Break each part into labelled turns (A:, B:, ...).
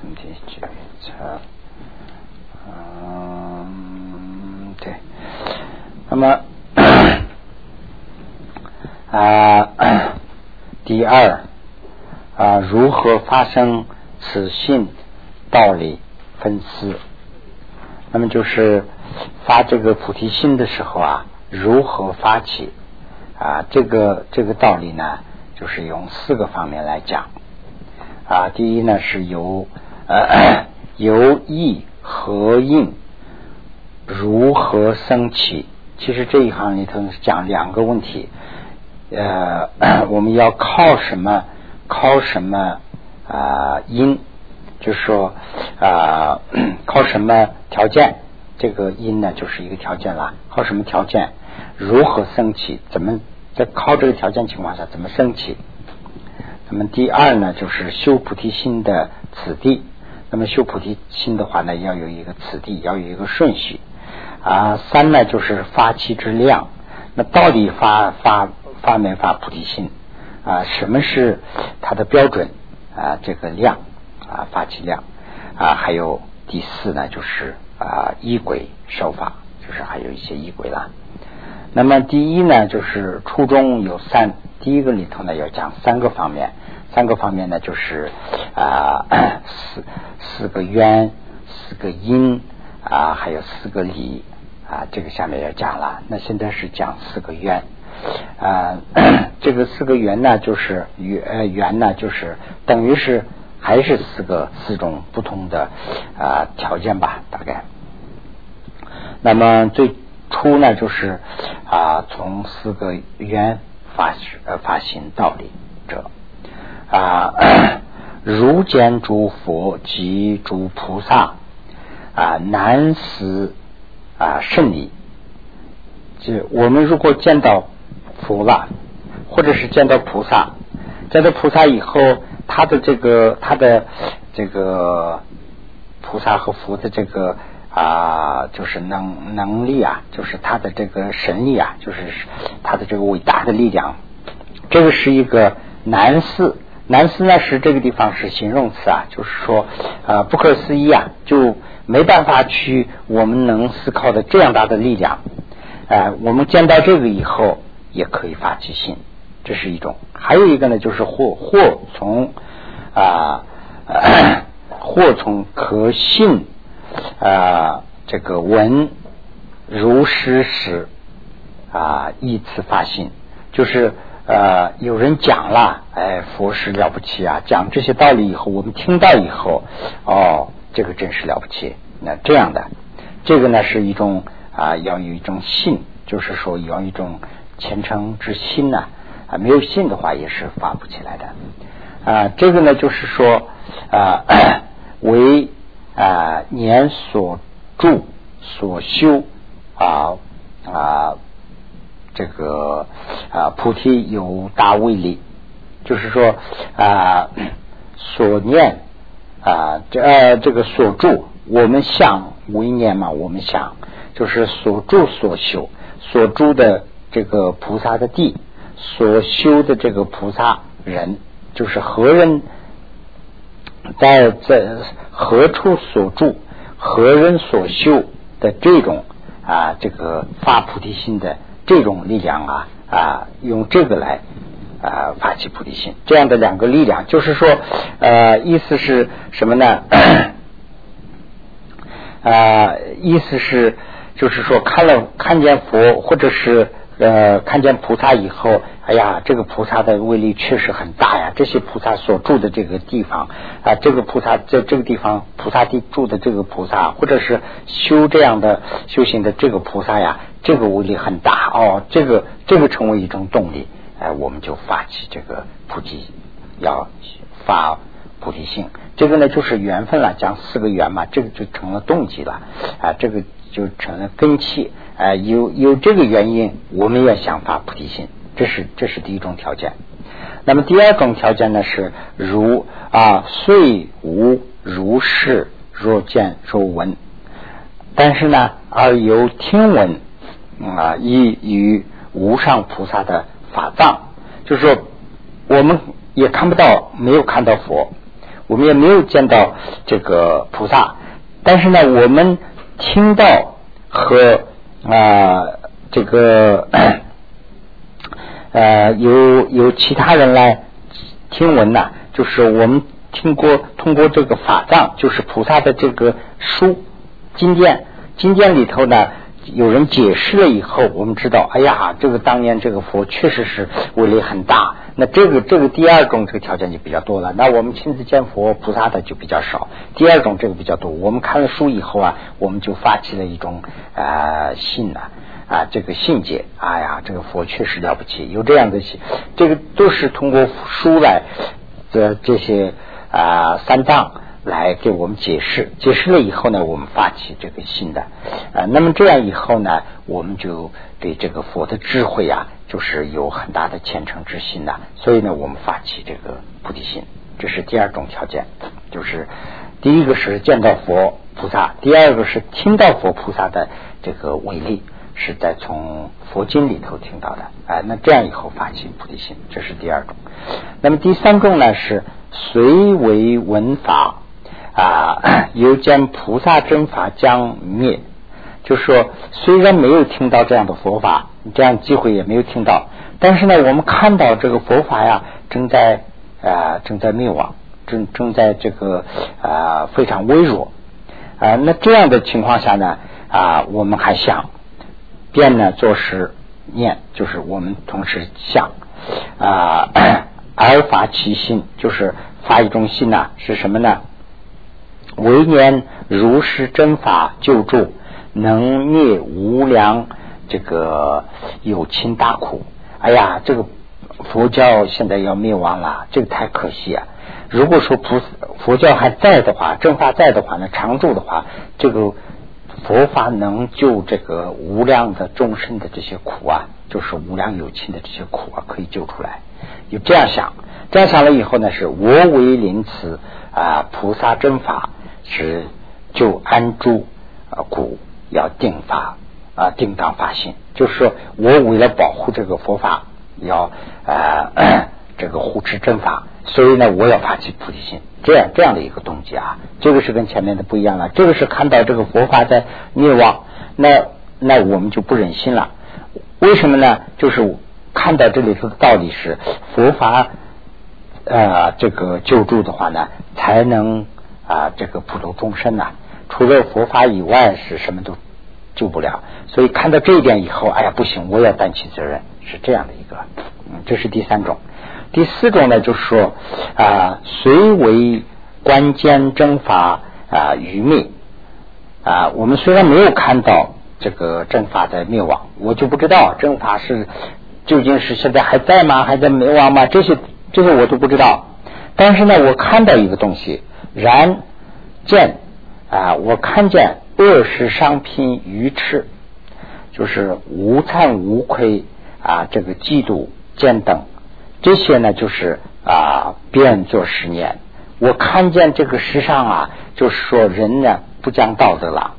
A: 身体觉察，嗯，对。那么 啊，第二啊，如何发生此性道理分思？那么就是发这个菩提心的时候啊，如何发起啊？这个这个道理呢，就是用四个方面来讲啊。第一呢，是由呃由意合应如何升起？其实这一行里头讲两个问题，呃，我们要靠什么？靠什么啊？因，就是说啊，靠什么条件？这个因呢，就是一个条件啦。靠什么条件？如何升起？怎么在靠这个条件情况下怎么升起？那么第二呢，就是修菩提心的此地。那么修菩提心的话呢，要有一个此地，要有一个顺序。啊，三呢就是发起之量，那到底发发发没发菩提心啊？什么是它的标准啊？这个量啊，发起量啊，还有第四呢，就是啊，依轨受法，就是还有一些依轨啦。那么第一呢，就是初中有三，第一个里头呢要讲三个方面，三个方面呢就是啊四四个缘，四个因啊，还有四个理。啊，这个下面要讲了。那现在是讲四个缘啊，这个四个缘呢，就是缘缘呢，就是等于是还是四个四种不同的啊条件吧，大概。那么最初呢，就是啊，从四个缘发呃发行道理者啊，如见诸佛及诸菩萨啊，难思。啊，胜利！就我们如果见到佛了，或者是见到菩萨，见到菩萨以后，他的这个他的这个菩萨和佛的这个啊，就是能能力啊，就是他的这个神力啊，就是他的这个伟大的力量，这个是一个难事。南思呢是这个地方是形容词啊，就是说啊不可思议啊，就没办法去我们能思考的这样大的力量，哎，我们见到这个以后也可以发起心，这是一种。还有一个呢，就是或或从啊或从可信啊这个闻如实时啊依次发心，就是。呃，有人讲了，哎，佛是了不起啊！讲这些道理以后，我们听到以后，哦，这个真是了不起。那这样的，这个呢是一种啊，要有一种信，就是说要一种虔诚之心呐。啊，没有信的话，也是发不起来的。啊，这个呢就是说啊，为啊年所住所修啊啊。这个啊，菩提有大威力，就是说啊，所念啊，这这个所住，我们想为念嘛，我们想就是所住所修所住的这个菩萨的地，所修的这个菩萨人，就是何人在在何处所住，何人所修的这种啊，这个发菩提心的。这种力量啊啊，用这个来啊发起菩提心，这样的两个力量，就是说呃，意思是什么呢？啊，意思是就是说看了看见佛，或者是呃看见菩萨以后，哎呀，这个菩萨的威力确实很大呀！这些菩萨所住的这个地方啊，这个菩萨在这个地方菩萨地住的这个菩萨，或者是修这样的修行的这个菩萨呀。这个威力很大哦，这个这个成为一种动力，哎，我们就发起这个菩提，要发菩提心。这个呢就是缘分了，讲四个缘嘛，这个就成了动机了啊，这个就成了根气啊。有有这个原因，我们要想发菩提心，这是这是第一种条件。那么第二种条件呢是如啊，虽无如是若见若闻，但是呢而有听闻。啊，依于无上菩萨的法藏，就是说，我们也看不到，没有看到佛，我们也没有见到这个菩萨，但是呢，我们听到和啊这个呃有有其他人来听闻呐，就是我们听过通过这个法藏，就是菩萨的这个书经典，经典里头呢。有人解释了以后，我们知道，哎呀，这个当年这个佛确实是威力很大。那这个这个第二种这个条件就比较多了。那我们亲自见佛菩萨的就比较少。第二种这个比较多。我们看了书以后啊，我们就发起了一种啊信呐啊这个信解。哎呀，这个佛确实了不起，有这样的信。这个都是通过书来的这些啊三藏。来给我们解释，解释了以后呢，我们发起这个信的啊，那么这样以后呢，我们就对这个佛的智慧啊，就是有很大的虔诚之心呐。所以呢，我们发起这个菩提心，这是第二种条件，就是第一个是见到佛菩萨，第二个是听到佛菩萨的这个威力，是在从佛经里头听到的。哎，那这样以后发起菩提心，这是第二种。那么第三种呢，是随为闻法。啊，由见菩萨真法将灭，就说虽然没有听到这样的佛法，这样机会也没有听到，但是呢，我们看到这个佛法呀，正在啊正在灭亡，正正在这个啊非常微弱啊。那这样的情况下呢啊，我们还想变呢做实念，就是我们同时想啊 而发其心，就是发一种心呐，是什么呢？为念如是真法救助，能灭无量这个有情大苦。哎呀，这个佛教现在要灭亡了，这个太可惜啊！如果说菩萨佛教还在的话，正法在的话呢，常住的话，这个佛法能救这个无量的众生的这些苦啊，就是无量有情的这些苦啊，可以救出来。就这样想，这样想了以后呢，是我为临此啊，菩萨真法。是就安住啊，故要定法啊，定当发心。就是说我为了保护这个佛法，要啊 这个护持正法，所以呢，我要发起菩提心，这样这样的一个动机啊。这个是跟前面的不一样了。这个是看到这个佛法在灭亡，那那我们就不忍心了。为什么呢？就是看到这里头的道理是佛法啊，这个救助的话呢，才能。啊，这个普度众生呐，除了佛法以外，是什么都救不了。所以看到这一点以后，哎呀，不行，我要担起责任，是这样的一个。嗯，这是第三种。第四种呢，就是说啊，虽为关键正法啊愚昧啊，我们虽然没有看到这个正法在灭亡，我就不知道正法是究竟是现在还在吗？还在灭亡吗？这些这些我都不知道。但是呢，我看到一个东西。然见啊，我看见恶食商品愚痴，就是无惭无愧啊，这个嫉妒见等这些呢，就是啊，变作十年。我看见这个世上啊，就是说人呢不讲道德了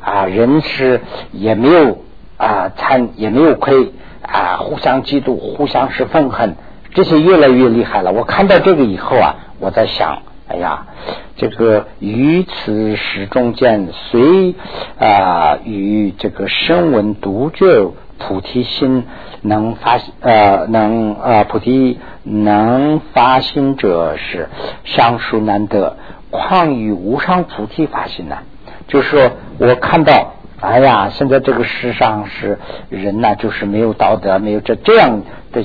A: 啊，人是也没有啊惭也没有亏啊，互相嫉妒，互相是愤恨，这些越来越厉害了。我看到这个以后啊，我在想。哎呀，这个于此时中间，随啊与这个声闻独觉菩提心能发呃能呃菩提能发心者是尚殊难得，况与无上菩提发心呢？就是说我看到，哎呀，现在这个世上是人呢，就是没有道德，没有这这样的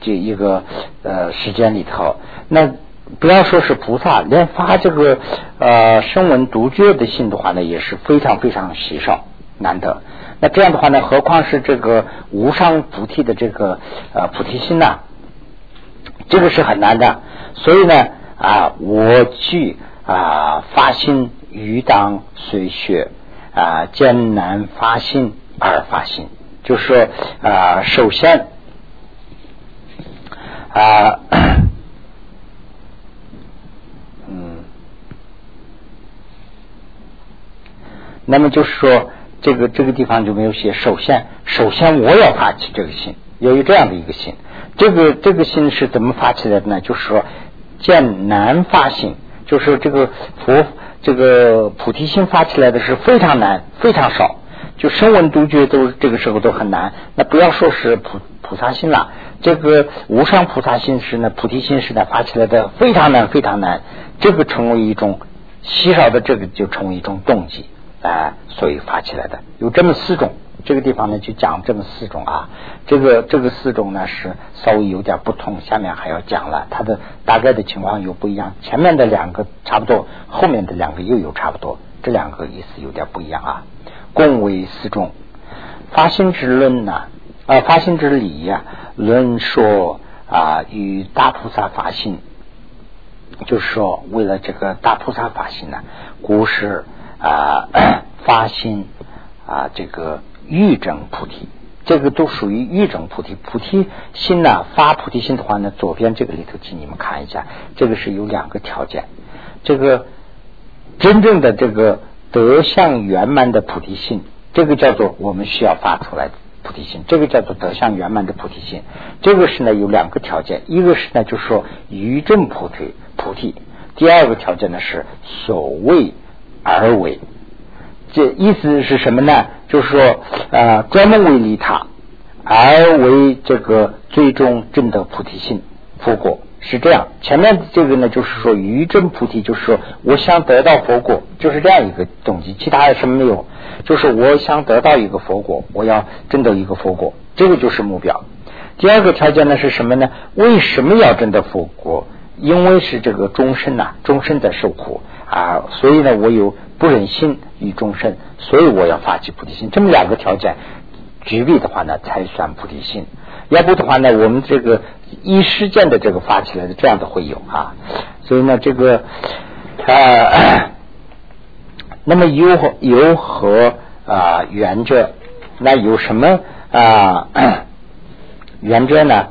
A: 这一个呃时间里头，那。不要说是菩萨，连发这个呃声闻独觉的心的话呢，也是非常非常稀少难得。那这样的话呢，何况是这个无上菩提的这个呃菩提心呢？这个是很难的。所以呢啊，我去啊发心于当随学啊艰难发心而发心，就是说啊首先啊。那么就是说，这个这个地方就没有写。首先，首先我要发起这个心，要有这样的一个心。这个这个心是怎么发起来的呢？就是说，见难发心，就是这个佛这个菩提心发起来的是非常难，非常少。就声闻独觉都这个时候都很难，那不要说是菩菩萨心了，这个无上菩萨心是呢，菩提心是呢发起来的非常难，非常难。这个成为一种稀少的，这个就成为一种动机啊，所以发起来的有这么四种。这个地方呢就讲这么四种啊，这个这个四种呢是稍微有点不同，下面还要讲了，它的大概的情况又不一样。前面的两个差不多，后面的两个又有差不多，这两个意思有点不一样啊。共为四种发心之论呢？啊，发心之理呀，论说啊，与大菩萨发心，就是说为了这个大菩萨发心呢，故是啊 发心啊，这个欲证菩提，这个都属于欲证菩提。菩提心呢，发菩提心的话呢，左边这个里头，请你们看一下，这个是有两个条件，这个真正的这个。德相圆满的菩提心，这个叫做我们需要发出来的菩提心，这个叫做德相圆满的菩提心。这个是呢有两个条件，一个是呢就是说于正菩提菩提，第二个条件呢是所谓而为。这意思是什么呢？就是说呃专门为利他，而为这个最终证得菩提心佛果。是这样，前面这个呢，就是说于真菩提，就是说我想得到佛果，就是这样一个动机，其他的什么没有，就是我想得到一个佛果，我要争得一个佛果，这个就是目标。第二个条件呢是什么呢？为什么要争得佛果？因为是这个终身呐，终身在受苦啊，所以呢，我有不忍心于终身，所以我要发起菩提心。这么两个条件具备的话呢，才算菩提心。要不的话呢，我们这个一时间的这个发起来的这样的会有啊，所以呢，这个呃，那么有有何啊原则？那有什么啊 原则呢？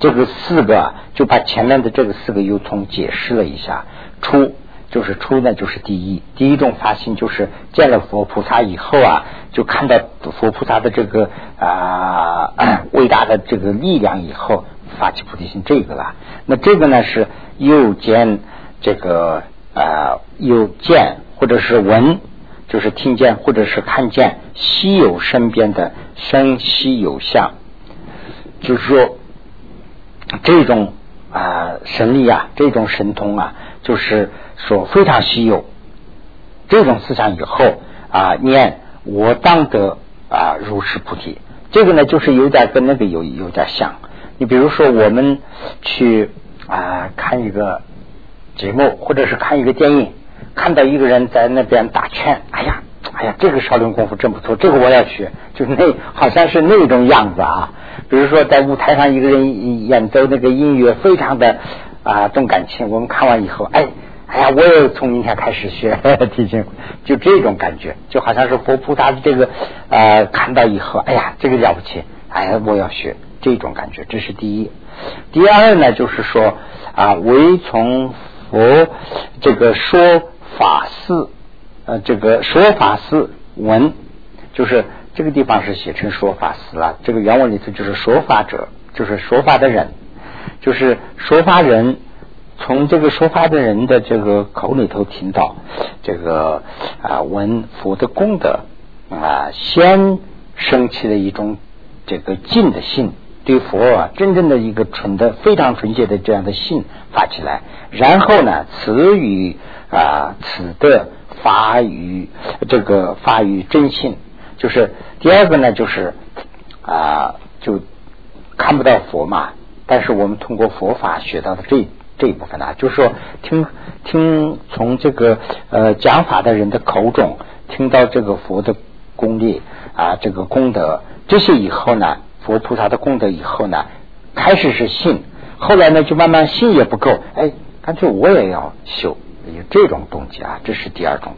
A: 这个四个就把前面的这个四个又从解释了一下，出。就是出呢，就是第一，第一种发心就是见了佛菩萨以后啊，就看到佛菩萨的这个啊 伟大的这个力量以后，发起菩提心这个了。那这个呢是又见这个啊又见或者是闻，就是听见或者是看见稀有身边的生稀有相，就是说这种啊神力啊，这种神通啊，就是。说非常稀有，这种思想以后啊，念我当得啊如是菩提，这个呢就是有点跟那个有有点像。你比如说我们去啊看一个节目，或者是看一个电影，看到一个人在那边打拳，哎呀，哎呀，这个少林功夫真不错，这个我要学，就是那好像是那种样子啊。比如说在舞台上一个人演奏那个音乐，非常的啊动感情，我们看完以后，哎。哎呀，我也从明天开始学 提琴，就这种感觉，就好像是佛菩萨的这个呃看到以后，哎呀，这个了不起，哎呀，我要学这种感觉，这是第一。第二呢，就是说啊，唯从佛这个说法事，呃，这个说法事闻，就是这个地方是写成说法死了，这个原文里头就是说法者，就是说法的人，就是说法人。从这个说法的人的这个口里头听到这个啊，闻佛的功德啊，先升起了一种这个敬的信，对佛啊，真正的一个纯的、非常纯洁的这样的信发起来，然后呢，此语啊，此的发于这个发于真信，就是第二个呢，就是啊，就看不到佛嘛，但是我们通过佛法学到的这。这一部分呢，就是说听听从这个呃讲法的人的口中听到这个佛的功力啊，这个功德这些以后呢，佛菩萨的功德以后呢，开始是信，后来呢就慢慢信也不够，哎，干脆我也要修，有这种动机啊，这是第二种。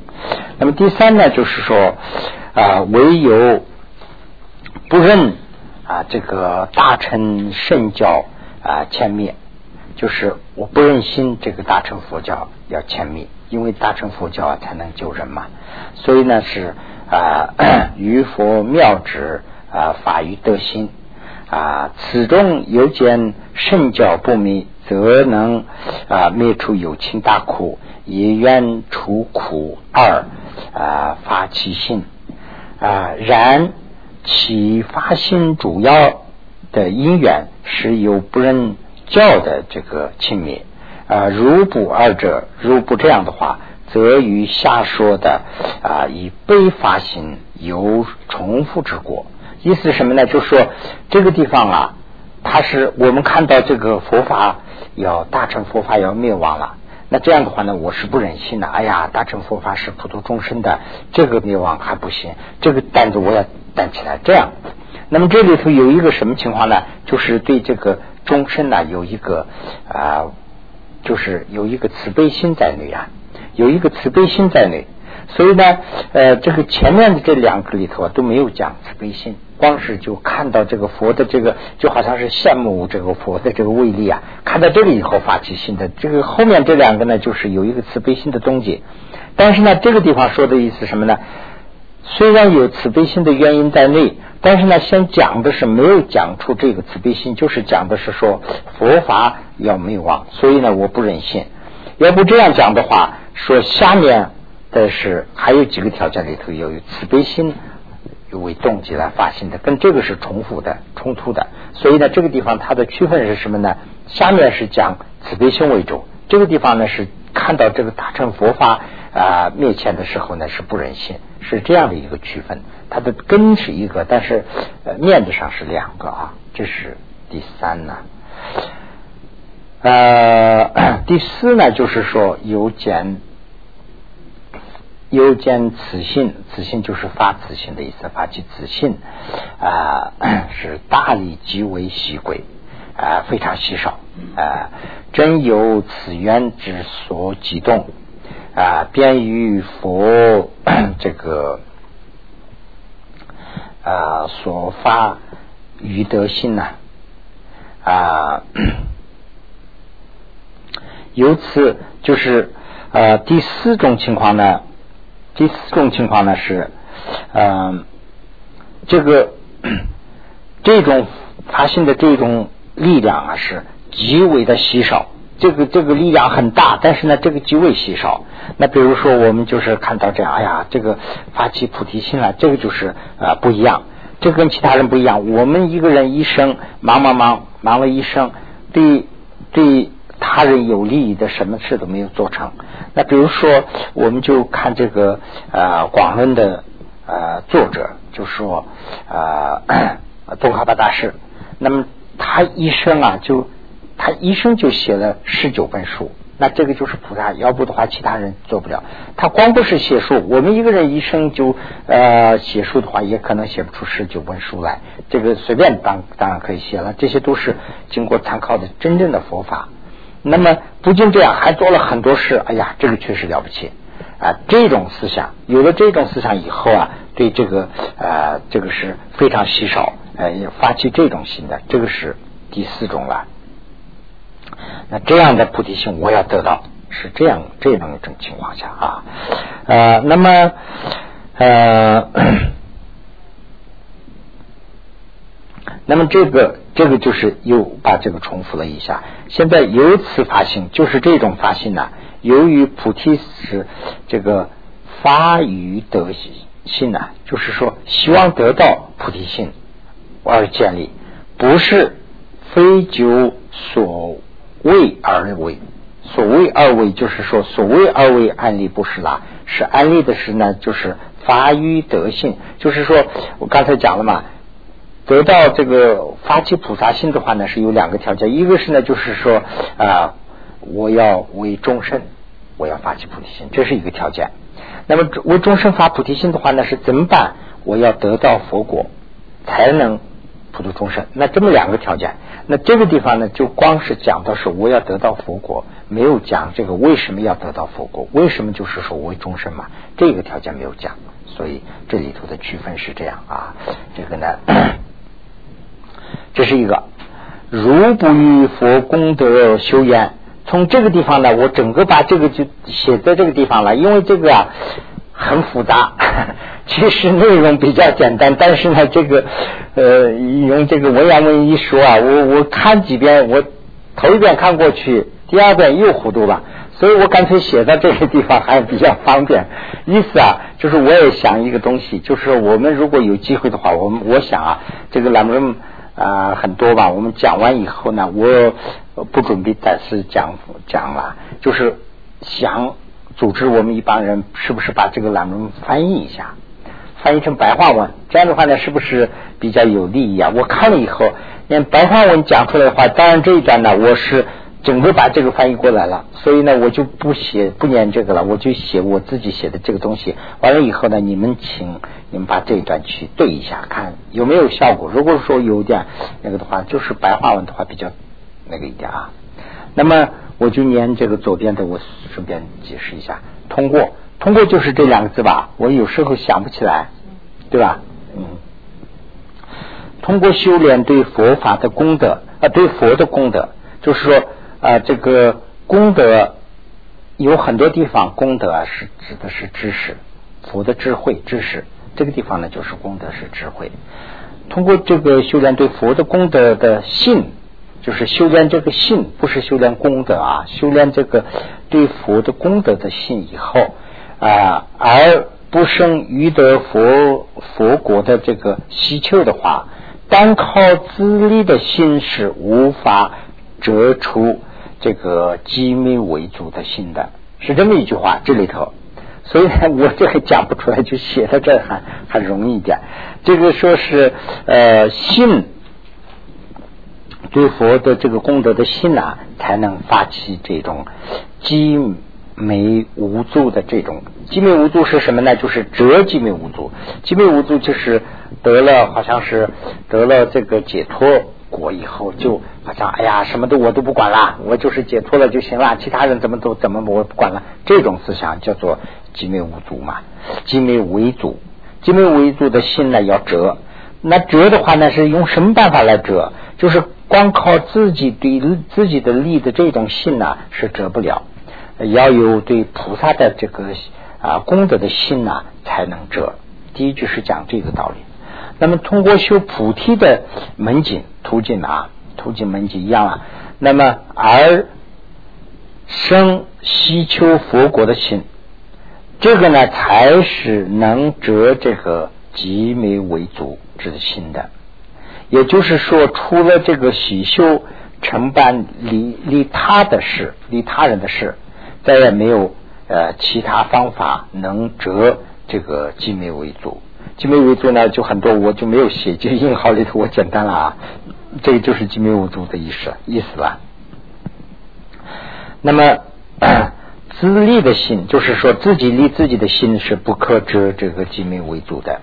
A: 那么第三呢，就是说啊，唯有不认啊这个大乘圣教啊前灭。就是我不忍心这个大乘佛教要迁灭，因为大乘佛教啊才能救人嘛。所以呢是啊，于佛妙旨啊，法于德心啊，此中有见圣教不灭则能啊灭除有情大苦，也愿除苦二啊发其心啊。然其发心主要的因缘是由不认教的这个轻蔑啊。如不二者，如不这样的话，则与下说的啊以悲发心有重复之过。意思是什么呢？就是说这个地方啊，它是我们看到这个佛法要大乘佛法要灭亡了，那这样的话呢，我是不忍心的。哎呀，大乘佛法是普度众生的，这个灭亡还不行，这个担子我要担起来。这样，那么这里头有一个什么情况呢？就是对这个众生呢有一个啊，就是有一个慈悲心在内啊，有一个慈悲心在内。所以呢，呃，这个前面的这两个里头啊都没有讲慈悲心，光是就看到这个佛的这个，就好像是羡慕这个佛的这个威力啊。看到这里以后发起心的，这个后面这两个呢，就是有一个慈悲心的终结。但是呢，这个地方说的意思什么呢？虽然有慈悲心的原因在内，但是呢，先讲的是没有讲出这个慈悲心，就是讲的是说佛法要灭亡，所以呢，我不忍心。要不这样讲的话，说下面。的是还有几个条件里头要有慈悲心为动机来发心的，跟这个是重复的、冲突的。所以呢，这个地方它的区分是什么呢？下面是讲慈悲心为主，这个地方呢是看到这个大乘佛法啊灭前的时候呢是不忍心，是这样的一个区分。它的根是一个，但是呃面子上是两个啊。这是第三呢。呃，第四呢就是说有减。又见此信，此信就是发此信的意思，发起此信啊，是大力极为稀贵啊，非常稀少啊，真有此缘之所激动啊，便于佛 这个啊所发于德心呐啊，由此就是呃第四种情况呢。第四种情况呢是，嗯，这个 这种发心的这种力量啊是极为的稀少，这个这个力量很大，但是呢这个极为稀少。那比如说我们就是看到这样，哎呀，这个发起菩提心了，这个就是啊不一样，这跟其他人不一样。我们一个人一生忙忙忙忙了一生，对对。他人有利益的什么事都没有做成。那比如说，我们就看这个呃广论的呃作者，就说呃 东哈巴大师。那么他一生啊，就他一生就写了十九本书。那这个就是菩萨，要不的话其他人做不了。他光不是写书，我们一个人一生就呃写书的话，也可能写不出十九本书来。这个随便当当然可以写了，这些都是经过参考的真正的佛法。那么不仅这样，还做了很多事。哎呀，这个确实了不起啊！这种思想有了这种思想以后啊，对这个呃，这个是非常稀少，呃，发起这种心的，这个是第四种了。那这样的菩提心，我要得到是这样这样一种情况下啊，呃，那么呃。那么这个这个就是又把这个重复了一下。现在由此发心，就是这种发心呢。由于菩提是这个发于德心呢，就是说希望得到菩提心而建立，不是非就所谓而为。所谓而为，就是说所谓而为安利不是啦，是安利的是呢，就是发于德性，就是说我刚才讲了嘛。得到这个发起菩萨心的话呢，是有两个条件，一个是呢，就是说啊，我要为众生，我要发起菩提心，这是一个条件。那么为众生发菩提心的话呢，是怎么办？我要得到佛果，才能普度众生。那这么两个条件，那这个地方呢，就光是讲的是我要得到佛果，没有讲这个为什么要得到佛果，为什么就是说为众生嘛，这个条件没有讲，所以这里头的区分是这样啊，这个呢。这是一个，如不与佛功德修缘，从这个地方呢，我整个把这个就写在这个地方了，因为这个啊很复杂，其实内容比较简单，但是呢，这个呃用这个文言文一说啊，我我看几遍，我头一遍看过去，第二遍又糊涂了，所以我干脆写到这个地方还比较方便。意思啊，就是我也想一个东西，就是我们如果有机会的话，我们我想啊，这个栏目啊很多吧，我们讲完以后呢，我不准备再次讲讲了，就是想组织我们一帮人，是不是把这个栏目翻译一下？翻译成白话文，这样的话呢，是不是比较有利益啊？我看了以后，连白话文讲出来的话，当然这一段呢，我是整个把这个翻译过来了，所以呢，我就不写不念这个了，我就写我自己写的这个东西。完了以后呢，你们请你们把这一段去对一下，看有没有效果。如果说有点那个的话，就是白话文的话比较那个一点啊。那么我就念这个左边的，我顺便解释一下，通过。通过就是这两个字吧，我有时候想不起来，对吧？嗯，通过修炼对佛法的功德啊，对佛的功德，就是说啊，这个功德有很多地方，功德是指的是知识，佛的智慧知识，这个地方呢就是功德是智慧。通过这个修炼对佛的功德的信，就是修炼这个信，不是修炼功德啊，修炼这个对佛的功德的信以后。啊，而不生于得佛佛国的这个希求的话，单靠自力的心是无法折出这个机密为主的心的，是这么一句话。这里头，所以呢，我这个讲不出来，就写在这还还容易一点。这个说是呃信对佛的这个功德的信啊，才能发起这种机。没无助的这种寂灭无助是什么呢？就是折寂灭无助。寂灭无助就是得了，好像是得了这个解脱果以后，就好像哎呀，什么都我都不管了，我就是解脱了就行了，其他人怎么都怎么我不管了。这种思想叫做寂灭无助嘛。寂灭为主，寂灭为主的心呢要折。那折的话呢，是用什么办法来折？就是光靠自己对自己的力的这种信呢，是折不了。要有对菩萨的这个啊功德的心呢，才能折。第一句是讲这个道理。那么通过修菩提的门径途径啊，途径门径一样啊。那么而生希求佛国的心，这个呢才是能折这个极美为主之心的。也就是说，除了这个喜修承办利利他的事，利他人的事。再也没有呃其他方法能折这个寂灭为主，寂灭为主呢就很多，我就没有写，就印号里头我简单了啊，这个就是寂灭为主的意思意思了。那么 自立的心，就是说自己立自己的心是不可折这个寂灭为主的，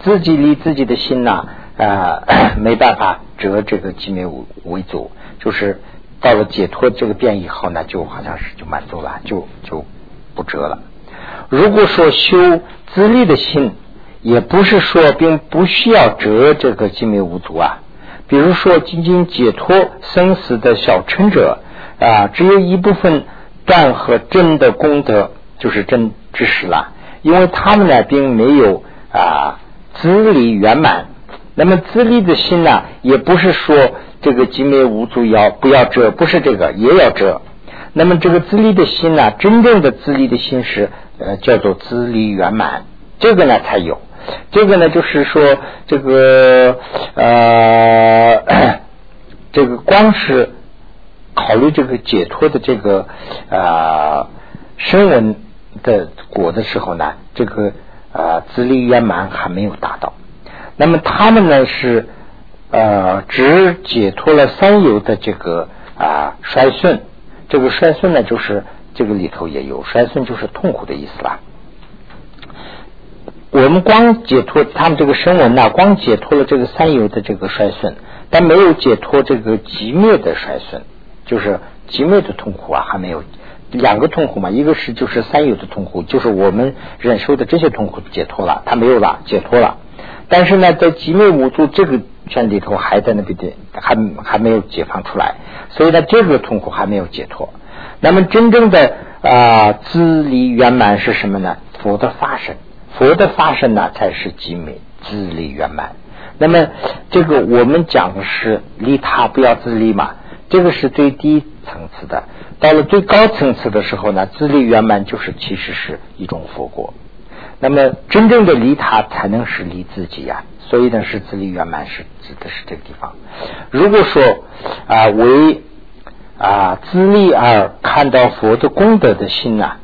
A: 自己立自己的心呐啊 没办法折这个寂灭为主，就是。到了解脱这个变以后呢，就好像是就满足了，就就不折了。如果说修自利的心，也不是说并不需要折这个寂灭无足啊。比如说，仅仅解脱生死的小乘者啊，只有一部分断和真的功德，就是真知识了。因为他们呢，并没有啊资历圆满。那么资历的心呢，也不是说。这个寂灭无足要不要遮？不是这个也要遮。那么这个资历的心呢？真正的资历的心是呃叫做资历圆满，这个呢才有。这个呢就是说这个呃 这个光是考虑这个解脱的这个啊声闻的果的时候呢，这个啊自利圆满还没有达到。那么他们呢是。呃，只解脱了三有的这个啊衰损，这个衰损呢，就是这个里头也有衰损，就是痛苦的意思啦。我们光解脱他们这个声闻呐，光解脱了这个三有的这个衰损，但没有解脱这个极灭的衰损，就是极灭的痛苦啊，还没有两个痛苦嘛，一个是就是三有的痛苦，就是我们忍受的这些痛苦解脱了，他没有了，解脱了。但是呢，在极灭无助这个圈里头，还在那边的，还还没有解放出来，所以呢，这个痛苦还没有解脱。那么，真正的啊，自利圆满是什么呢？佛的发生，佛的发生呢，才是极美自利圆满。那么，这个我们讲的是利他，不要自利嘛。
B: 这个是最低层次的。到了最高层次的时候呢，自利圆满就是其实是一种佛果。那么真正的离他才能是离自己呀。所以呢，是自利圆满是指的是这个地方。如果说啊为啊自利而看到佛的功德的心呐啊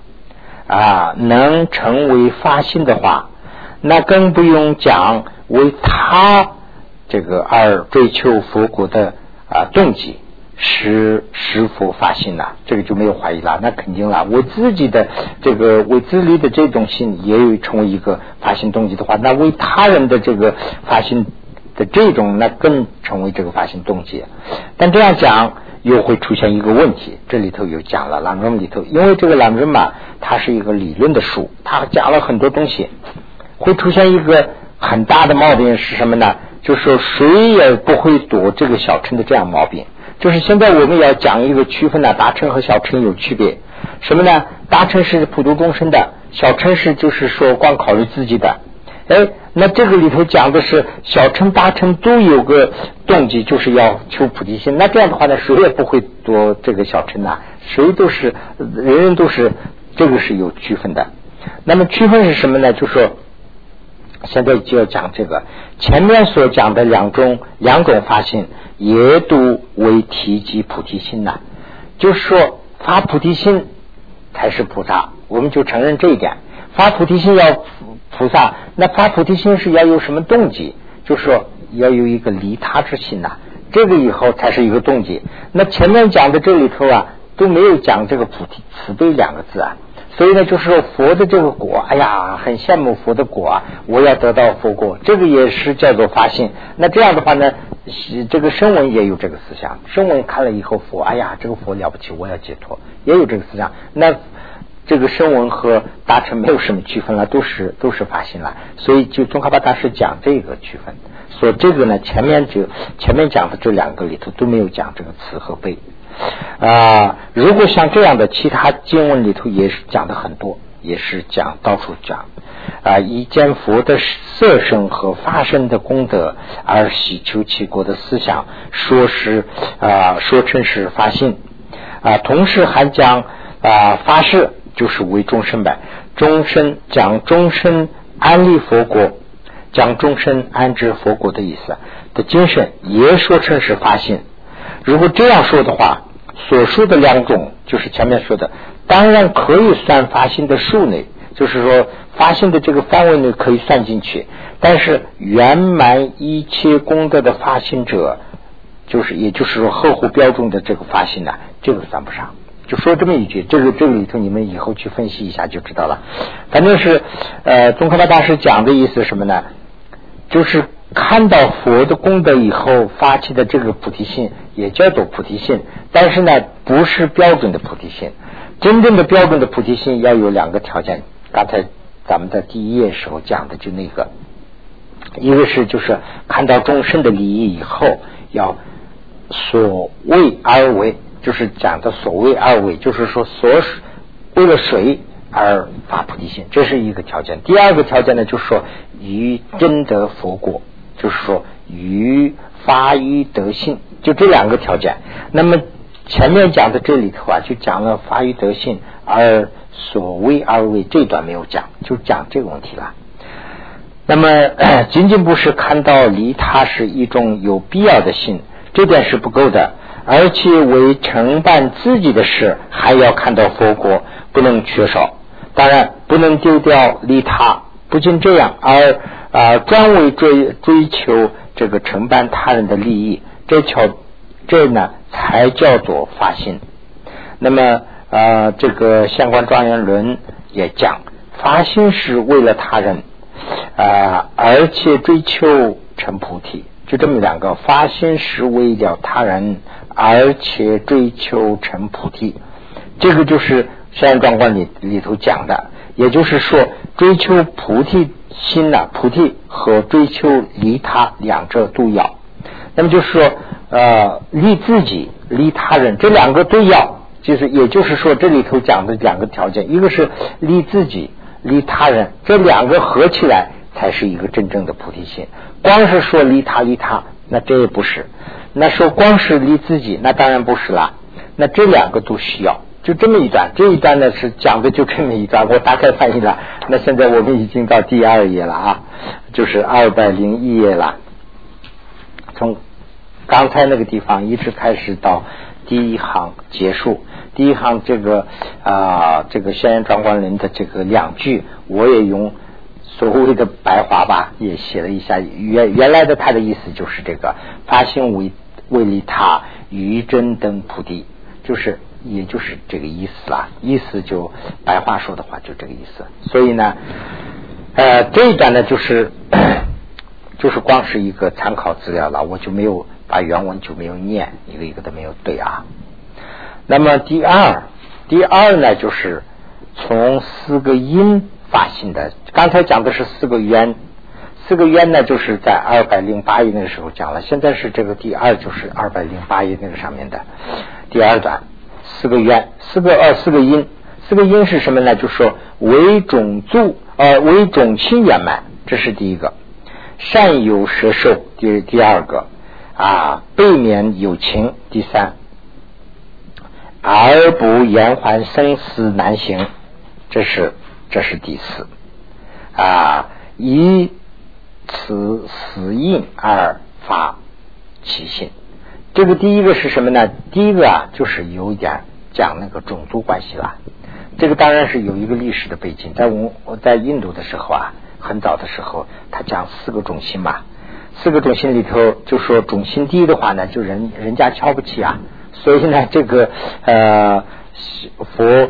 B: 啊能成为发心的话，那更不用讲为他这个而追求佛果的啊动机。是是否发心呐？这个就没有怀疑了。那肯定了。为自己的这个为自利的这种心，也有成为一个发心动机的话，那为他人的这个发心的这种，那更成为这个发心动机。但这样讲又会出现一个问题。这里头有讲了，朗中里头，因为这个朗中嘛，它是一个理论的书，它讲了很多东西，会出现一个很大的毛病是什么呢？就是谁也不会躲这个小乘的这样毛病。就是现在我们要讲一个区分呢，大乘和小乘有区别，什么呢？大乘是普度众生的，小乘是就是说光考虑自己的。哎，那这个里头讲的是小乘、大乘都有个动机，就是要求菩提心。那这样的话呢，谁也不会多这个小乘呐，谁都是人人都是这个是有区分的。那么区分是什么呢？就说现在就要讲这个前面所讲的两种两种发心。也都为提及菩提心呐，就是说发菩提心才是菩萨，我们就承认这一点。发菩提心要菩萨，那发菩提心是要有什么动机？就是说要有一个利他之心呐，这个以后才是一个动机。那前面讲的这里头啊，都没有讲这个菩提慈悲两个字啊。所以呢，就是说佛的这个果，哎呀，很羡慕佛的果啊！我要得到佛果，这个也是叫做发心。那这样的话呢，这个声闻也有这个思想，声闻看了以后佛，哎呀，这个佛了不起，我要解脱，也有这个思想。那这个声闻和大乘没有什么区分了，都是都是发心了。所以就宗喀巴大师讲这个区分，所以这个呢，前面就前面讲的这两个里头都没有讲这个慈和悲。啊，如果像这样的其他经文里头也是讲的很多，也是讲到处讲啊，以见佛的色身和发身的功德而喜求其国的思想，说是啊，说成是发心啊，同时还讲啊发誓，就是为终身呗，终身讲终身安立佛国，讲终身安置佛国的意思的精神，也说成是发心。如果这样说的话。所说的两种，就是前面说的，当然可以算发心的数内，就是说发心的这个范围内可以算进去。但是圆满一切功德的发心者，就是也就是说合乎标准的这个发心呢，这个算不上。就说这么一句，这个这个里头你们以后去分析一下就知道了。反正是呃，宗喀巴大师讲的意思什么呢？就是。看到佛的功德以后发起的这个菩提心，也叫做菩提心，但是呢，不是标准的菩提心。真正的标准的菩提心要有两个条件。刚才咱们在第一页时候讲的就那个，一个是就是看到众生的利益以后，要所为而为，就是讲的所谓二位，就是说所为了谁而发菩提心，这是一个条件。第二个条件呢，就是说于真得佛果。就是说，于发于德性，就这两个条件。那么前面讲的这里头啊，就讲了发于德性，而所谓二位这段没有讲，就讲这个问题了。那么仅仅不是看到离他是一种有必要的性，这点是不够的，而且为承办自己的事，还要看到佛国，不能缺少。当然不能丢掉利他，不仅这样而。啊，专为追追求这个承办他人的利益，这条这呢才叫做发心。那么啊，这个相关庄严论也讲，发心是为了他人啊，而且追求成菩提，就这么两个，发心是为了他人，而且追求成菩提，这个就是相关庄观里里头讲的，也就是说追求菩提。心呢，菩提和追求利他两者都要。那么就是说，呃，利自己、利他人这两个都要，就是也就是说，这里头讲的两个条件，一个是利自己、利他人，这两个合起来才是一个真正的菩提心。光是说利他、利他，那这也不是。那说光是离自己，那当然不是了。那这两个都需要，就这么一段。这一段呢是讲的就这么一段，我大概翻译了。那现在我们已经到第二页了啊，就是二百零一页了。从刚才那个地方一直开始到第一行结束，第一行这个啊，这个轩辕庄观人的这个两句，我也用所谓的白话吧，也写了一下。原原来的他的意思就是这个发心为为利他，于真等菩提，就是也就是这个意思啦。意思就白话说的话就这个意思。所以呢，呃，这一段呢就是。就是光是一个参考资料了，我就没有把原文就没有念，一个一个都没有对啊。那么第二，第二呢，就是从四个音发行的。刚才讲的是四个渊，四个渊呢，就是在二百零八页那个时候讲了。现在是这个第二，就是二百零八页那个上面的第二段，四个渊，四个呃四个音，四个音是什么呢？就是说为种族呃为种亲圆满，这是第一个。善有舌受，第第二个啊，背免有情，第三，而不延缓生死难行，这是这是第四啊，以此死印而发其心。这个第一个是什么呢？第一个啊，就是有一点讲那个种族关系了。这个当然是有一个历史的背景，在我我在印度的时候啊。很早的时候，他讲四个种姓嘛，四个种姓里头就说种姓低的话呢，就人人家瞧不起啊。所以呢，这个呃佛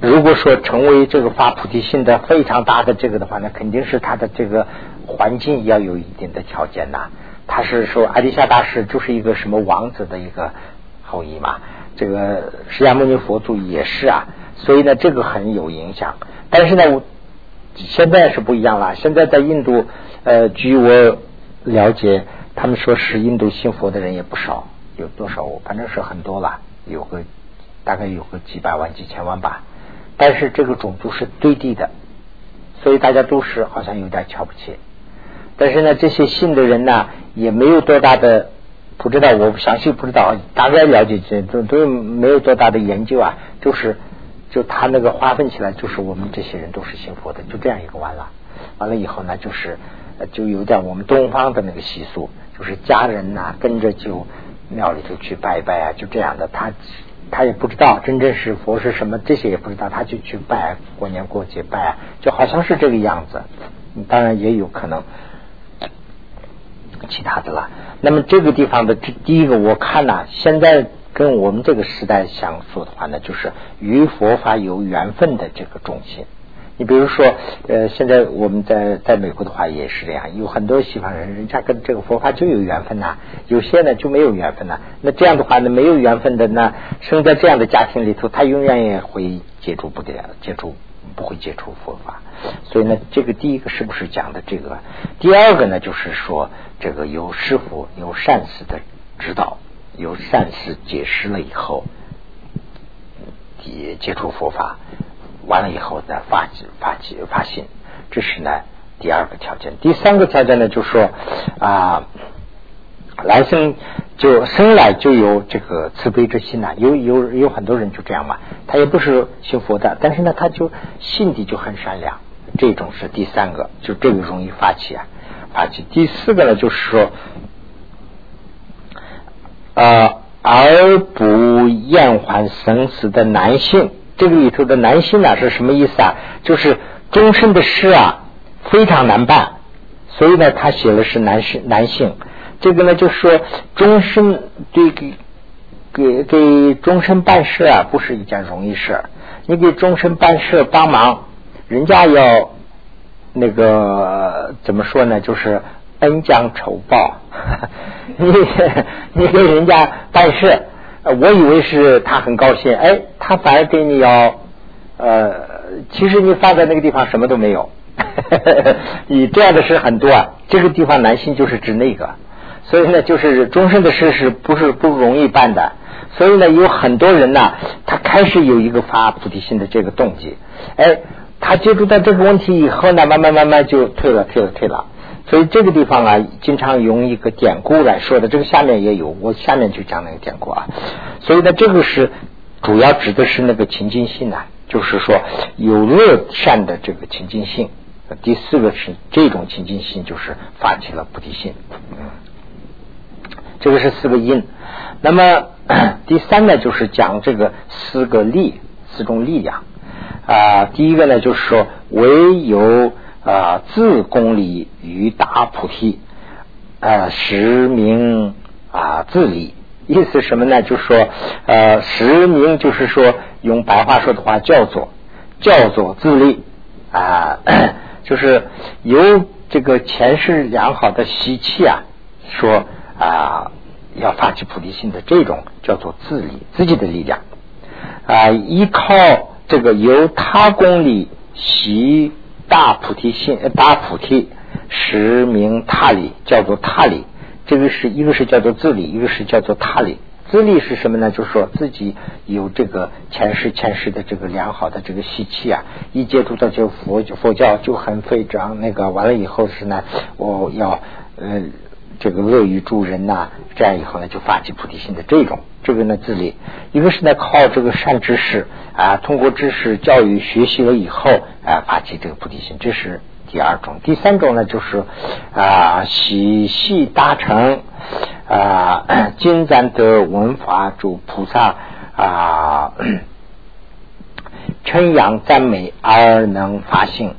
B: 如果说成为这个发菩提心的非常大的这个的话，那肯定是他的这个环境要有一定的条件呐。他是说阿底夏大师就是一个什么王子的一个后裔嘛，这个释迦牟尼佛祖也是啊，所以呢，这个很有影响。但是呢，我。现在是不一样了。现在在印度，呃，据我了解，他们说是印度信佛的人也不少，有多少？反正是很多了，有个大概有个几百万、几千万吧。但是这个种族是对地的，所以大家都是好像有点瞧不起。但是呢，这些信的人呢，也没有多大的不知道，我详细不知道，大概了解这都都没有多大的研究啊，就是。就他那个划分起来，就是我们这些人都是信佛的，就这样一个完了。完了以后呢，就是就有点我们东方的那个习俗，就是家人呐跟着就庙里头去拜拜啊，就这样的。他他也不知道真正是佛是什么，这些也不知道，他就去拜，过年过节拜，就好像是这个样子。当然也有可能其他的了。那么这个地方的这第一个，我看呐，现在。跟我们这个时代相说的话呢，就是与佛法有缘分的这个中心。你比如说，呃，现在我们在在美国的话也是这样，有很多西方人，人家跟这个佛法就有缘分呐，有些呢就没有缘分呐。那这样的话呢，没有缘分的呢，生在这样的家庭里头，他永远也会接触不了，接触不会接触佛法。所以呢，这个第一个是不是讲的这个？第二个呢，就是说这个有师傅有善师的指导。有善事解释了以后，接接触佛法，完了以后再发起发起发心，这是呢第二个条件。第三个条件呢，就说啊，来生就生来就有这个慈悲之心呐。有有有很多人就这样嘛，他也不是信佛的，但是呢，他就心底就很善良。这种是第三个，就这个容易发起啊，发起。第四个呢，就是说。呃，而不厌烦生死的男性，这个里头的男性呢是什么意思啊？就是终身的事啊，非常难办，所以呢，他写的是男性男性。这个呢，就是说终身对给给给终身办事啊，不是一件容易事。你给终身办事帮忙，人家要那个怎么说呢？就是。恩将仇报，你你给人家办事，我以为是他很高兴，哎，他反而给你要，呃，其实你放在那个地方什么都没有，你这样的事很多啊。这个地方男性就是指那个，所以呢，就是终身的事是不是不容易办的？所以呢，有很多人呢，他开始有一个发菩提心的这个动机，哎，他接触到这个问题以后呢，慢慢慢慢就退了，退了，退了。所以这个地方啊，经常用一个典故来说的。这个下面也有，我下面就讲那个典故啊。所以呢，这个是主要指的是那个情境性啊，就是说有乐善的这个情境性。第四个是这种情境性，就是发起了菩提心。嗯，这个是四个因。那么 第三呢，就是讲这个四个力，四种力量啊。第一个呢，就是说唯有啊自公理于大菩提啊实名啊自理。意思什么呢？就是说呃实名，就是说用白话说的话，叫做叫做自立啊。就是由这个前世良好的习气啊，说啊要发起菩提心的这种叫做自力自己的力量啊，依靠这个由他功力习大菩提心大菩提实名塔理叫做塔理，这个是一个是叫做自理，一个是叫做塔理。自力是什么呢？就是说自己有这个前世前世的这个良好的这个习气啊，一接触到这个佛佛教就很非常那个，完了以后是呢，我要呃这个乐于助人呐，这样以后呢就发起菩提心的这种，这个呢自力，一个是呢靠这个善知识啊，通过知识教育学习了以后啊发起这个菩提心，这是。第二种，第三种呢，就是啊，喜系大成啊，金赞得文法主菩萨啊，称扬赞美而能发心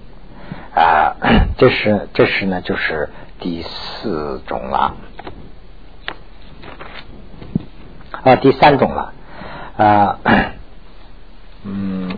B: 啊，这是这是呢，就是第四种了啊，第三种了啊，嗯。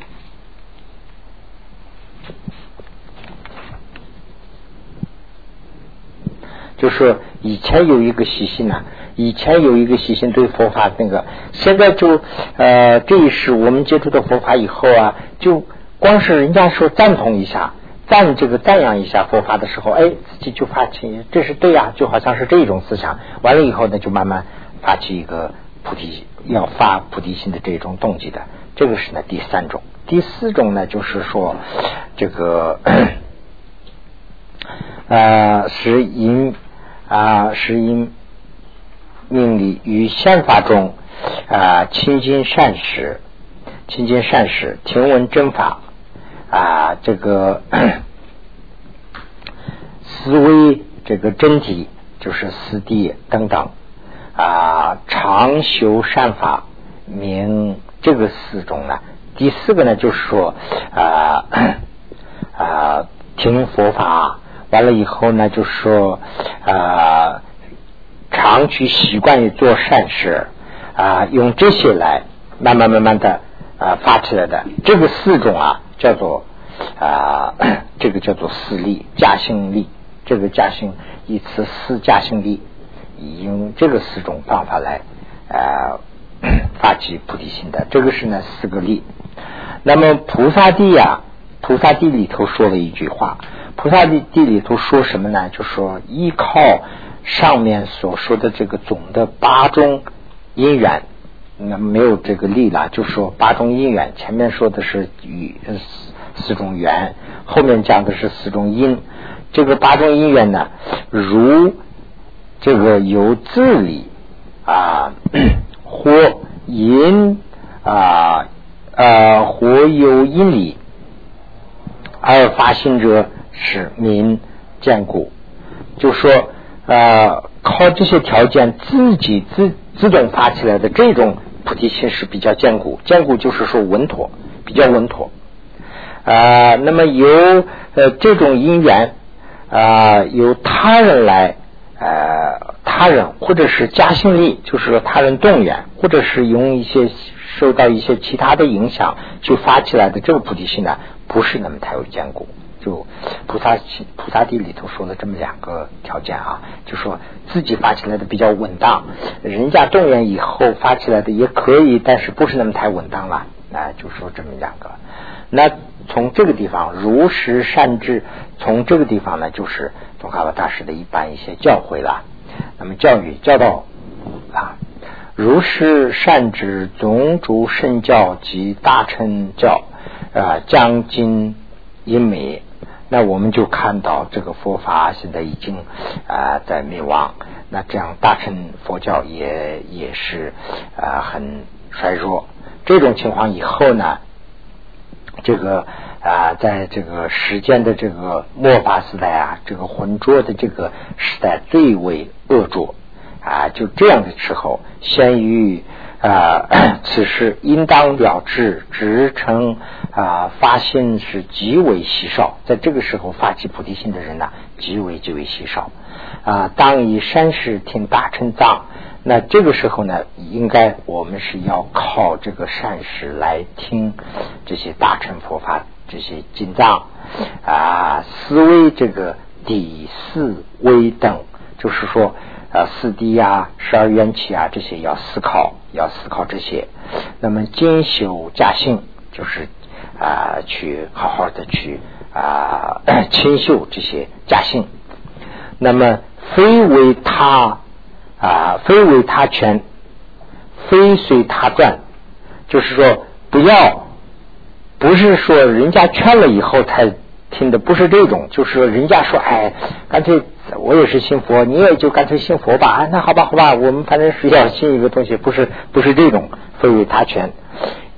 B: 就是以前有一个习性呢，以前有一个习性对佛法那个，现在就呃这一世我们接触到佛法以后啊，就光是人家说赞同一下，赞这个赞扬一下佛法的时候，哎，自己就发起这是对呀，就好像是这种思想，完了以后呢，就慢慢发起一个菩提要发菩提心的这种动机的，这个是呢第三种，第四种呢就是说这个 呃是因。啊，是因命理与宪法中啊，亲近善事，亲近善事，听闻真法。啊，这个 思维这个真谛，就是四谛等等啊，常修善法，明这个四种呢。第四个呢，就是说啊 啊，听佛法。完了以后呢，就说啊，长期习惯于做善事啊，用这些来慢慢慢慢的啊发起来的这个四种啊，叫做啊，这个叫做四力加性力，这个加性以此四加性力，用这个四种方法来啊 发起菩提心的，这个是呢四个力。那么菩萨地呀，菩萨地里头说了一句话。菩萨地地里头说什么呢？就说依靠上面所说的这个总的八种因缘，那没有这个力了。就说八种因缘，前面说的是与四四种缘，后面讲的是四种因。这个八种因缘呢，如这个有自理啊，或因啊呃，或有因理而发心者。是民坚固，就说呃，靠这些条件自己自自动发起来的这种菩提心是比较坚固，坚固就是说稳妥，比较稳妥啊。那么由呃这种因缘啊，由他人来呃他人或者是加心力，就是说他人动员，或者是用一些受到一些其他的影响就发起来的这个菩提心呢，不是那么太有坚固。就菩萨菩萨地里头说了这么两个条件啊，就说自己发起来的比较稳当，人家动员以后发起来的也可以，但是不是那么太稳当了。那就说这么两个。那从这个地方如实善知，从这个地方呢，就是宗喀巴大师的一般一些教诲了。那么教育教导啊，如实善知宗主圣教及大乘教啊，将今因美。那我们就看到这个佛法现在已经啊在灭亡，那这样大乘佛教也也是啊很衰弱。这种情况以后呢，这个啊在这个时间的这个末法时代啊，这个浑浊的这个时代最为恶浊啊，就这样的时候，先于。啊，此事应当了之，直称啊发心是极为稀少，在这个时候发起菩提心的人呢，极为极为稀少啊。当以善事听大乘藏，那这个时候呢，应该我们是要靠这个善事来听这些大乘佛法这些经藏啊，思维这个第四微等，就是说。啊，四谛呀，十二缘起啊，这些要思考，要思考这些。那么兼修加性，就是啊，去好好的去啊，清修这些加性。那么非为他啊，非为他权，非随他转，就是说不要，不是说人家劝了以后才听的，不是这种，就是人家说，哎，干脆。我也是信佛，你也就干脆信佛吧。啊，那好吧，好吧，我们反正是要信一个东西，不是不是这种非为他权，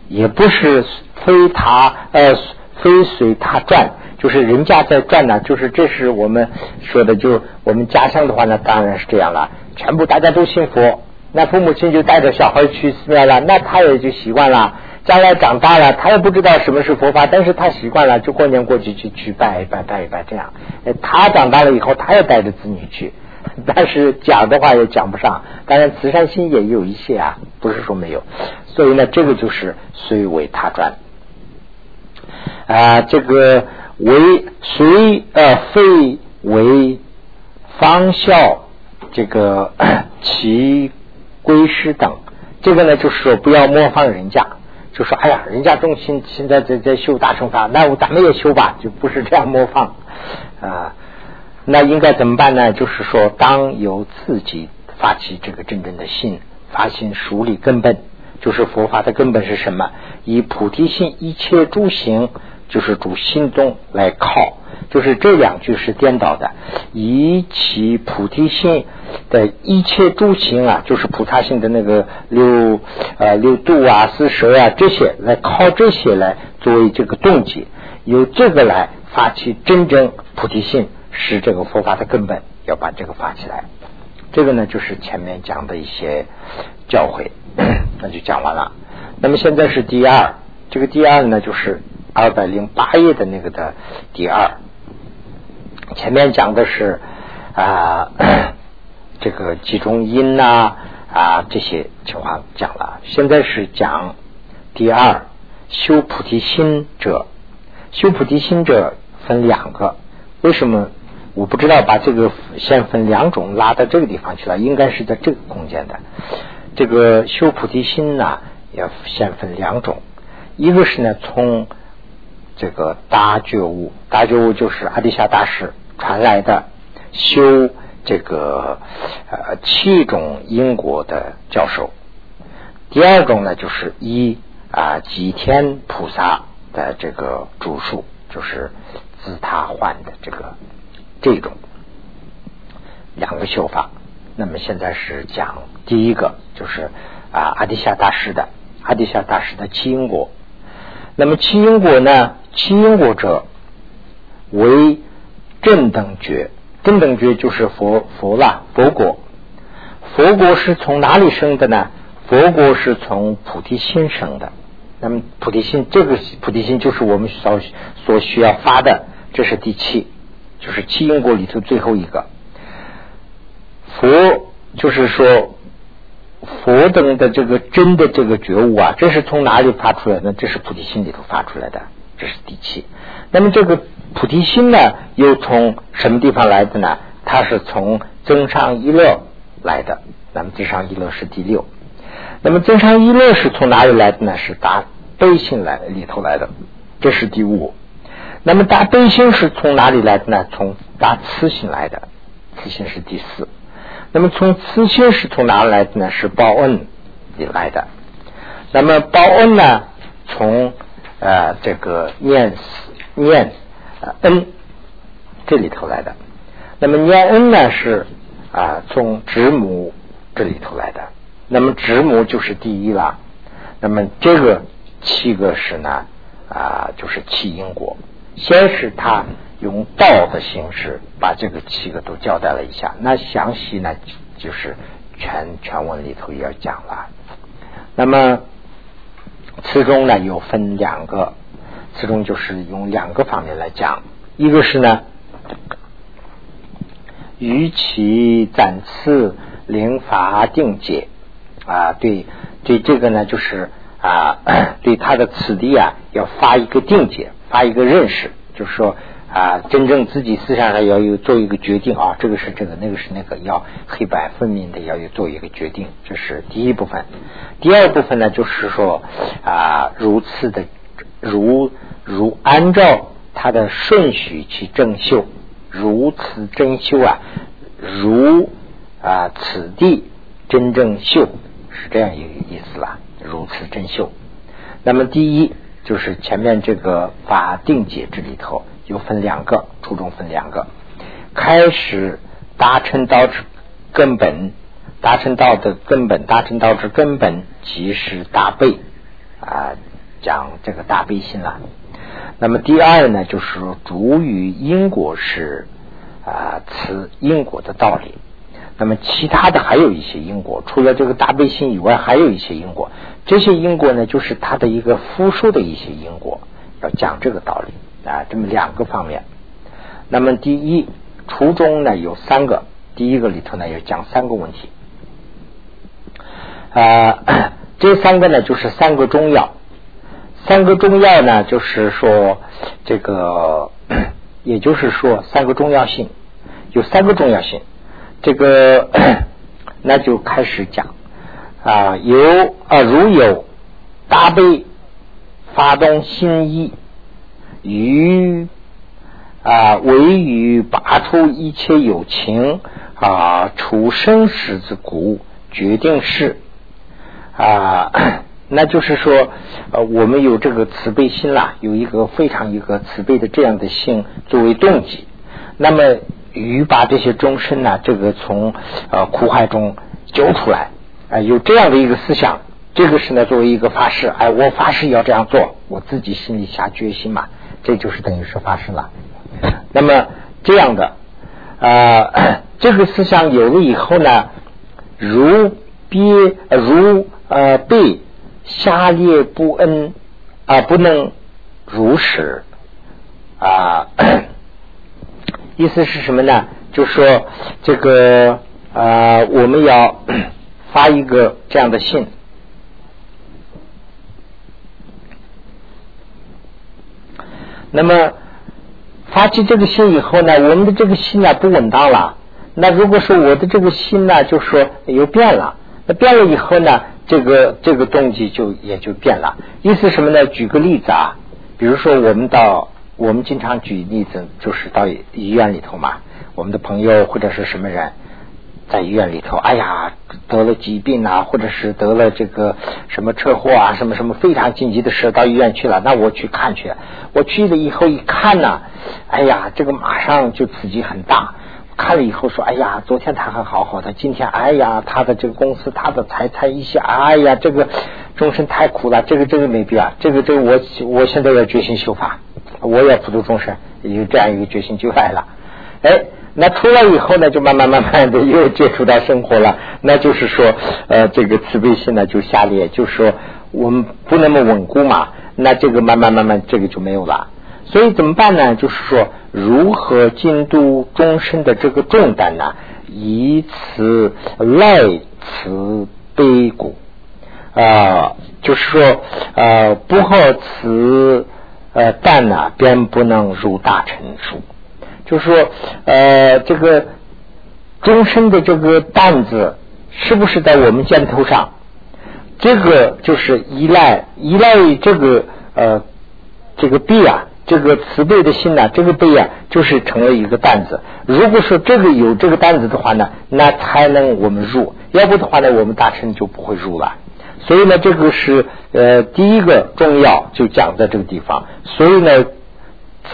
B: 也不是非他呃非随他转，就是人家在转呢，就是这是我们说的，就我们家乡的话呢，当然是这样了，全部大家都信佛，那父母亲就带着小孩去寺庙了，那他也就习惯了。将来长大了，他也不知道什么是佛法，但是他习惯了，就过年过节去去拜一拜拜一拜这样。他长大了以后，他也带着子女去，但是讲的话也讲不上。当然，慈善心也有一些啊，不是说没有。所以呢，这个就是虽为他传啊，这个为虽呃非为方孝这个 其归师等，这个呢就是说不要模仿人家。就说哎呀，人家中心现在在在修大乘法，那咱们也修吧，就不是这样模仿啊。那应该怎么办呢？就是说，当由自己发起这个真正的信，发心梳理根本，就是佛法的根本是什么？以菩提心一切诸行，就是主心中来靠。就是这两句是颠倒的，以其菩提心的一切诸行啊，就是菩萨心的那个六呃六度啊、四舌啊这些，来靠这些来作为这个动机，由这个来发起真正菩提心，是这个佛法的根本，要把这个发起来。这个呢，就是前面讲的一些教诲，那就讲完了。那么现在是第二，这个第二呢，就是二百零八页的那个的第二。前面讲的是啊，这个集中因呐啊这些情况讲了。现在是讲第二修菩提心者，修菩提心者分两个。为什么我不知道把这个先分两种拉到这个地方去了？应该是在这个空间的。这个修菩提心呢，要先分两种，一个是呢从。这个大觉悟，大觉悟就是阿底夏大师传来的修这个呃七种因果的教授。第二种呢，就是一啊几天菩萨的这个主述，就是自他换的这个这种两个修法。那么现在是讲第一个，就是啊阿底夏大师的阿底夏大师的七因果。那么七因果呢？七因果者为正等觉，正等觉就是佛佛啦佛果。佛果是从哪里生的呢？佛果是从菩提心生的。那么菩提心，这个菩提心就是我们所所需要发的，这是第七，就是七因果里头最后一个。佛就是说。佛等的这个真的这个觉悟啊，这是从哪里发出来的？这是菩提心里头发出来的，这是第七。那么这个菩提心呢，又从什么地方来的呢？它是从增上一乐来的。那么增上一乐是第六。那么增上一乐是从哪里来的呢？是大悲心来里头来的，这是第五。那么大悲心是从哪里来的呢？从大慈心来的，慈心是第四。那么从慈心是从哪来的呢？是报恩里来的。那么报恩呢？从呃这个念念恩这里头来的。那么念恩呢是啊从直母这里头来的。那么直母就是第一了。那么这个七个是呢啊就是七因果。先是他用道的形式把这个七个都交代了一下。那详细呢就是全全文里头也要讲了。那么词中呢又分两个，词中就是用两个方面来讲，一个是呢。与其展次灵法定解啊，对对，这个呢就是啊，对他的此地啊，要发一个定解，发一个认识，就是说啊，真正自己思想上要有做一个决定啊，这个是这个，那个是那个，要黑白分明的要有做一个决定，这是第一部分。第二部分呢，就是说啊，如此的如如按照它的顺序去正修。如此正修啊，如啊此地真正修是这样一个意思啦。如此真修，那么第一就是前面这个法定解制里头又分两个，初中分两个。开始达成道之根本，达成道的根本，达成道之根本即是大悲啊，讲这个大悲心了。那么第二呢，就是主语因果是啊，此因果的道理。那么其他的还有一些因果，除了这个大悲心以外，还有一些因果。这些因果呢，就是它的一个复数的一些因果，要讲这个道理啊。这么两个方面。那么第一，初中呢有三个，第一个里头呢要讲三个问题啊，这三个呢就是三个中药。三个中药呢，就是说这个，也就是说三个重要性，有三个重要性。这个 那就开始讲啊，有啊，如有大悲发动心意，于啊，为于拔出一切有情啊，出生死之故，决定是啊。那就是说，呃，我们有这个慈悲心啦，有一个非常一个慈悲的这样的心作为动机。那么，于把这些众生呢，这个从呃苦海中救出来，啊，有这样的一个思想，这个是呢作为一个发誓，哎，我发誓要这样做，我自己心里下决心嘛，这就是等于是发生了。那么这样的啊，这个思想有了以后呢，如憋如呃被。下列不恩啊，不能如实啊，意思是什么呢？就说这个啊，我们要 发一个这样的信。那么发起这个信以后呢，我们的这个心呢不稳当了。那如果说我的这个心呢，就说又变了，那变了以后呢？这个这个动机就也就变了，意思什么呢？举个例子啊，比如说我们到我们经常举例子，就是到医院里头嘛，我们的朋友或者是什么人，在医院里头，哎呀得了疾病啊，或者是得了这个什么车祸啊，什么什么非常紧急的事，到医院去了，那我去看去，我去了以后一看呢，哎呀，这个马上就刺激很大。看了以后说：“哎呀，昨天他还好好的，今天哎呀，他的这个公司，他的财产一下，哎呀，这个终身太苦了，这个这个没必要，这个这个我我现在要决心修法，我要普度众生，有这样一个决心就来了。哎，那出来以后呢，就慢慢慢慢的又接触到生活了，那就是说，呃，这个慈悲心呢就下裂，就是说我们不那么稳固嘛，那这个慢慢慢慢这个就没有了。所以怎么办呢？就是说。”如何监督终身的这个重担呢？以此赖此悲故啊，就是说呃，不好此呃但呢，便不能入大成数。就是说呃，这个终身的这个担子是不是在我们肩头上？这个就是依赖依赖于这个呃这个臂啊。这个慈悲的心啊，这个背啊，就是成了一个担子。如果说这个有这个担子的话呢，那才能我们入；要不的话呢，我们大乘就不会入了。所以呢，这个是呃第一个重要，就讲在这个地方。所以呢，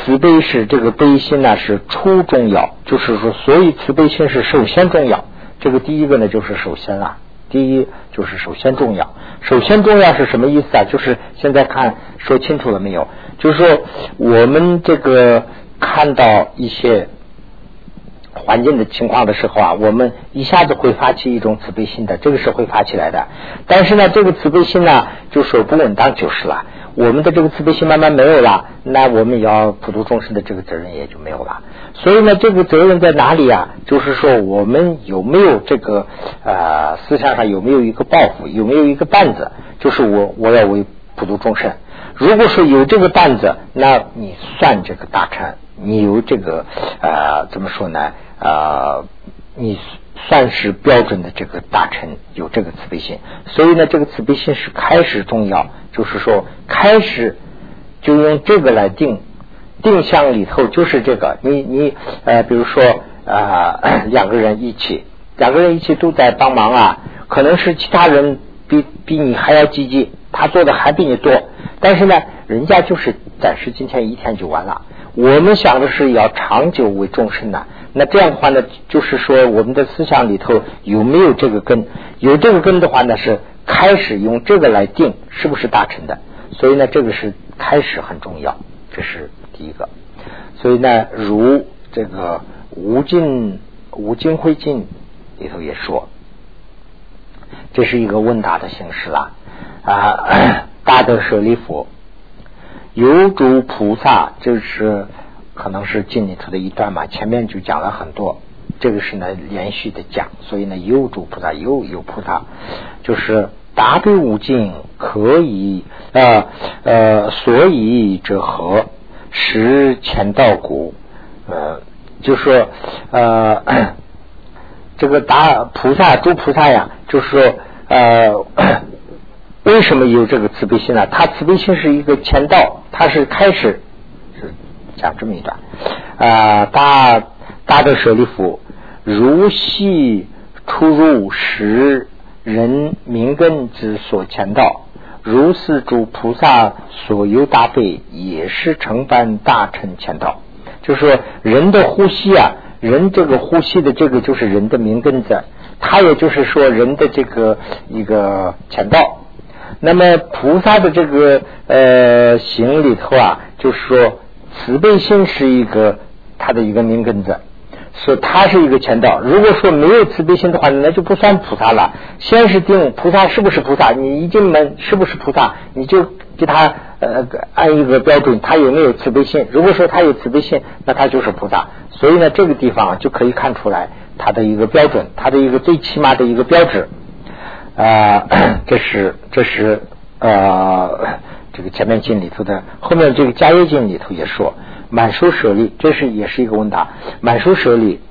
B: 慈悲是这个悲心呢是初重要，就是说，所以慈悲心是首先重要。这个第一个呢就是首先啊，第一就是首先重要。首先重要是什么意思啊？就是现在看说清楚了没有？就是说我们这个看到一些。环境的情况的时候啊，我们一下子会发起一种慈悲心的，这个是会发起来的。但是呢，这个慈悲心呢，就说不稳当就是了。我们的这个慈悲心慢慢没有了，那我们要普度众生的这个责任也就没有了。所以呢，这个责任在哪里啊？就是说，我们有没有这个呃思想上有没有一个抱负，有没有一个担子？就是我我要为普度众生。如果说有这个担子，那你算这个大臣，你有这个呃怎么说呢？啊，你算是标准的这个大臣，有这个慈悲心，所以呢，这个慈悲心是开始重要，就是说开始就用这个来定定向里头，就是这个，你你呃，比如说啊，两个人一起，两个人一起都在帮忙啊，可能是其他人比比你还要积极，他做的还比你多，但是呢，人家就是暂时今天一天就完了，我们想的是要长久为众生的。那这样的话呢，就是说我们的思想里头有没有这个根？有这个根的话呢，是开始用这个来定是不是大成的。所以呢，这个是开始很重要，这是第一个。所以呢，如这个无尽无尽灰尽里头也说，这是一个问答的形式啦啊，大德舍利佛有诸菩萨就是。可能是经里头的一段嘛，前面就讲了很多，这个是呢连续的讲，所以呢有诸菩萨有有菩萨，就是大悲无尽，可以呃呃，所以者何？识前道故，呃，就说呃 这个大菩萨诸菩萨呀，就是说呃为什么有这个慈悲心呢？他慈悲心是一个前道，他是开始。讲这么一段啊，大大的舍利弗，如系出入时人名根之所前道，如是诸菩萨所有大悲，也是承办大乘前道。就是说，人的呼吸啊，人这个呼吸的这个就是人的名根子，它也就是说人的这个一个前道。那么菩萨的这个呃行里头啊，就是说。慈悲心是一个他的一个命根子，所以他是一个前道。如果说没有慈悲心的话，那就不算菩萨了。先是定菩萨是不是菩萨，你一进门是不是菩萨，你就给他呃按一个标准，他有没有慈悲心。如果说他有慈悲心，那他就是菩萨。所以呢，这个地方就可以看出来他的一个标准，他的一个最起码的一个标志 啊，这是这是呃。这个前面经里头的，后面这个迦叶经里头也说，满书舍利，这是也是一个问答。满书舍利，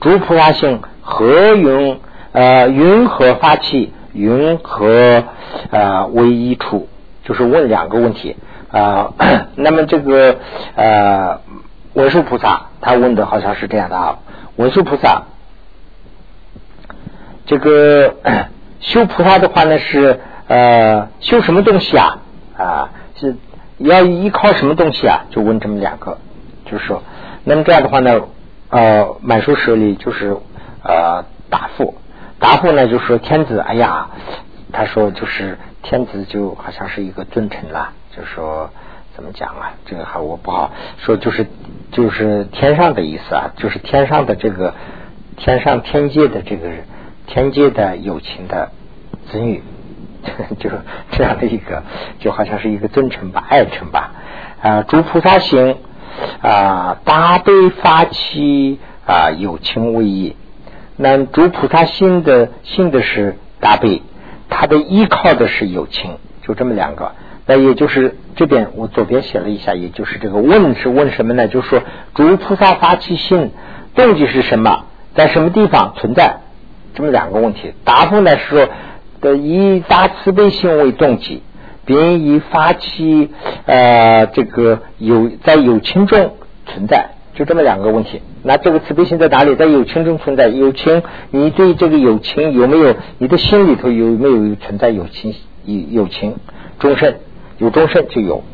B: 诸菩萨性何云呃云何发起？云何呃为一处？就是问两个问题啊。那么这个呃文殊菩萨他问的好像是这样的啊，文殊菩萨这个 修菩萨的话呢是。呃，修什么东西啊？啊，是要依靠什么东西啊？就问这么两个，就是说，那么这样的话呢，呃，满书舍利就是呃答复，答复呢就说天子，哎呀，他说就是天子就好像是一个尊臣啦，就说怎么讲啊？这个还我不好说，就是就是天上的意思啊，就是天上的这个天上天界的这个天界的友情的子女。就这样的一个，就好像是一个尊称吧、爱称吧啊。诸菩萨行啊，大悲发起啊，有情为义。那诸菩萨心的心的是大悲，他的依靠的是有情，就这么两个。那也就是这边我左边写了一下，也就是这个问是问什么呢？就是说诸菩萨发起心动机是什么，在什么地方存在？这么两个问题。答复呢是说。的以大慈悲心为动机，并以发起呃这个有在友情中存在，就这么两个问题。那这个慈悲心在哪里？在友情中存在。友情，你对这个友情有没有？你的心里头有没有存在友情？友友情终身有终身就有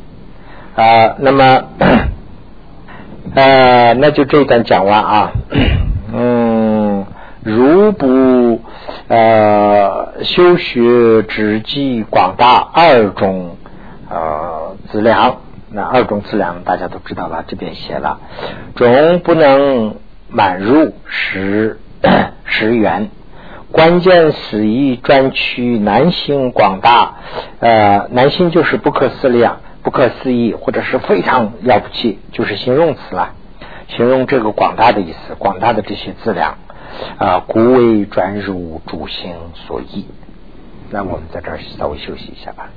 B: 啊，那么 呃，那就这一段讲完啊。嗯，如不呃修学直记广大二种呃资粮，那二种资粮大家都知道了，这边写了，总不能满入十十元。关键死意专区难行广大，呃，难行就是不可思量、不可思议，或者是非常了不起，就是形容词了，形容这个广大的意思，广大的这些资粮啊，故为专入诸行所依。那我们在这儿稍微休息一下吧。